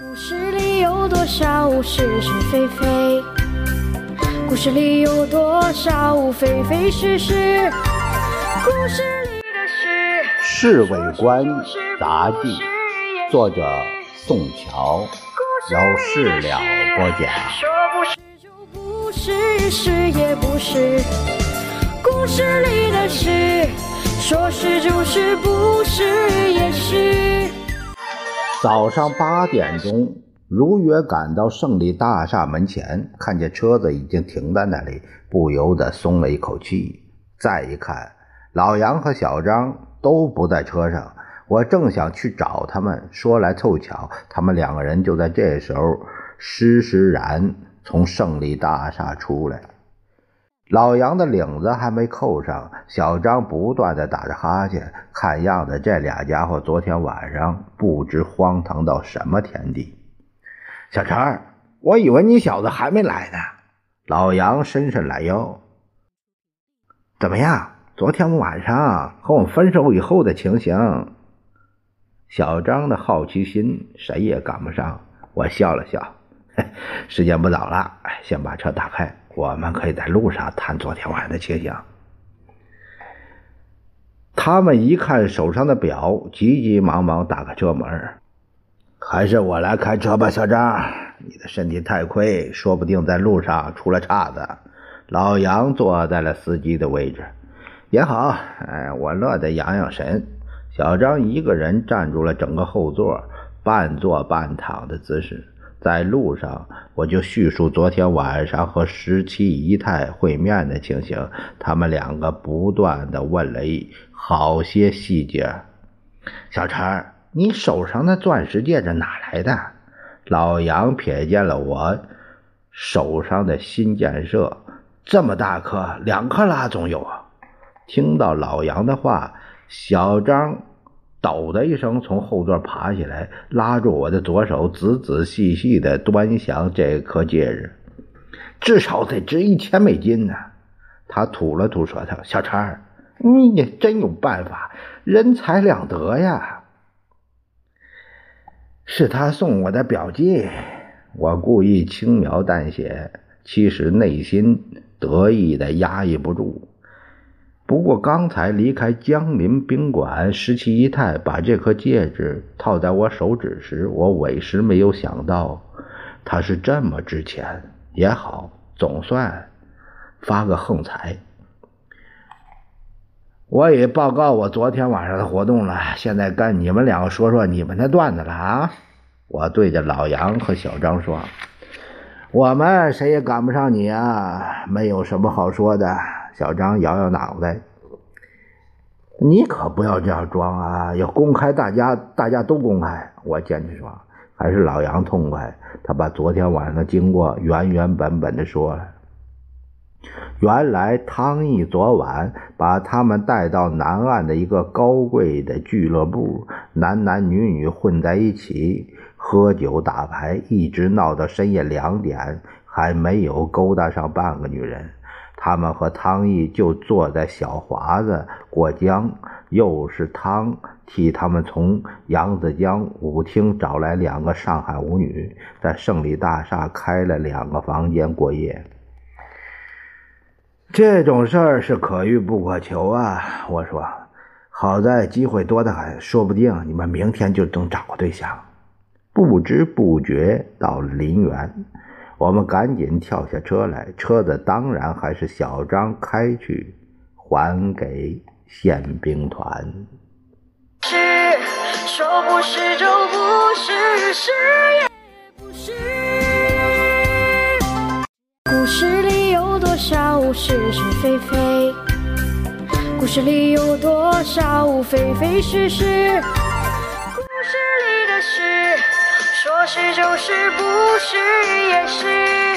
故事里有多少是是非非？故事里有多少非非是是？故事里的事，侍卫官杂记，作者宋乔，由事了播讲。说不是就不是，是也不是。故事里的事，说是就是，不是也是。早上八点钟，如约赶到胜利大厦门前，看见车子已经停在那里，不由得松了一口气。再一看，老杨和小张都不在车上，我正想去找他们，说来凑巧，他们两个人就在这时候施施然从胜利大厦出来了。老杨的领子还没扣上，小张不断的打着哈欠，看样子这俩家伙昨天晚上不知荒唐到什么田地。小陈，我以为你小子还没来呢。老杨伸伸懒腰，怎么样？昨天晚上和我分手以后的情形？小张的好奇心谁也赶不上。我笑了笑，时间不早了，先把车打开。我们可以在路上谈昨天晚上的情形。他们一看手上的表，急急忙忙打开车门。还是我来开车吧，小张，你的身体太亏，说不定在路上出了岔子。老杨坐在了司机的位置，也好，哎，我乐得养养神。小张一个人占住了整个后座，半坐半躺的姿势。在路上，我就叙述昨天晚上和十七姨太会面的情形。他们两个不断的问了一好些细节。小陈，你手上的钻石戒指哪来的？老杨瞥见了我手上的新建设，这么大颗，两克拉总有啊！听到老杨的话，小张。抖的一声，从后座爬起来，拉住我的左手，仔仔细细的端详这颗戒指，至少得值一千美金呢。他吐了吐舌头：“小陈，你也真有办法，人财两得呀。”是他送我的表记，我故意轻描淡写，其实内心得意的压抑不住。不过刚才离开江林宾馆，十七姨太把这颗戒指套在我手指时，我委实没有想到它是这么值钱。也好，总算发个横财。我也报告我昨天晚上的活动了，现在该你们两个说说你们的段子了啊！我对着老杨和小张说：“我们谁也赶不上你啊，没有什么好说的。”小张摇摇脑袋：“你可不要这样装啊！要公开，大家大家都公开。”我坚持说：“还是老杨痛快。”他把昨天晚上的经过原原本本的说了。原来汤毅昨晚把他们带到南岸的一个高贵的俱乐部，男男女女混在一起喝酒打牌，一直闹到深夜两点，还没有勾搭上半个女人。他们和汤毅就坐在小华子过江，又是汤替他们从扬子江舞厅找来两个上海舞女，在胜利大厦开了两个房间过夜。这种事儿是可遇不可求啊！我说，好在机会多得很，说不定你们明天就能找个对象。不知不觉到了林园。我们赶紧跳下车来，车子当然还是小张开去，还给宪兵团。是，说不是就不是，是也不是。故事里有多少是是非非？故事里有多少非非是是？是就是，不是也是。